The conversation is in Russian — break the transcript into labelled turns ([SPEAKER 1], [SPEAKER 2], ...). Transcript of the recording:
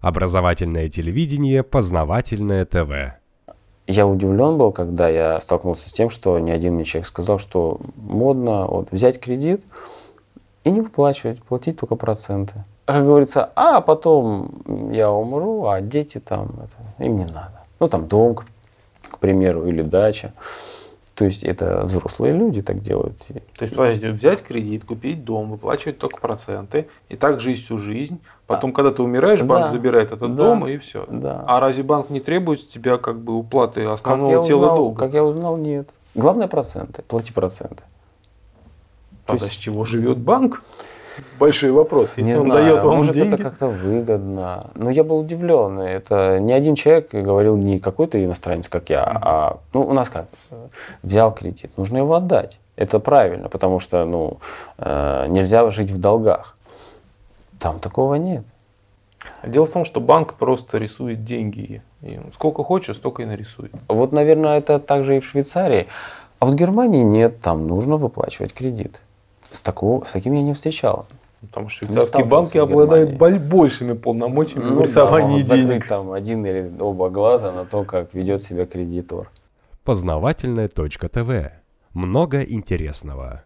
[SPEAKER 1] Образовательное телевидение, познавательное ТВ.
[SPEAKER 2] Я удивлен был, когда я столкнулся с тем, что ни один мне человек сказал, что модно вот, взять кредит и не выплачивать, платить только проценты. Как говорится, а потом я умру, а дети там, это, им не надо. Ну там дом, к примеру, или дача. То есть это взрослые люди так делают.
[SPEAKER 3] То есть, подождите, взять кредит, купить дом, выплачивать только проценты, и так жить всю жизнь. Потом, а, когда ты умираешь, банк да, забирает этот да, дом, и все.
[SPEAKER 2] Да.
[SPEAKER 3] А разве банк не требует с тебя как бы уплаты основного тела
[SPEAKER 2] узнал,
[SPEAKER 3] долга?
[SPEAKER 2] Как я узнал, нет. Главное проценты, плати проценты.
[SPEAKER 3] Тогда есть... с чего живет банк? Большой вопрос.
[SPEAKER 2] Если не он знаю, дает вам может деньги... это как-то выгодно. Но я был удивлен. Это не один человек говорил, не какой-то иностранец, как я, а ну, у нас как, взял кредит, нужно его отдать. Это правильно, потому что ну, э, нельзя жить в долгах. Там такого нет.
[SPEAKER 3] Дело в том, что банк просто рисует деньги. И сколько хочешь, столько и нарисует.
[SPEAKER 2] Вот, наверное, это также и в Швейцарии. А в Германии нет, там нужно выплачивать кредит. С, такого, с таким я не встречал.
[SPEAKER 3] Потому что швейцарские банки обладают большими полномочиями ну, в рисовании да, денег.
[SPEAKER 2] там один или оба глаза на то, как ведет себя кредитор.
[SPEAKER 1] Познавательная точка ТВ. Много интересного.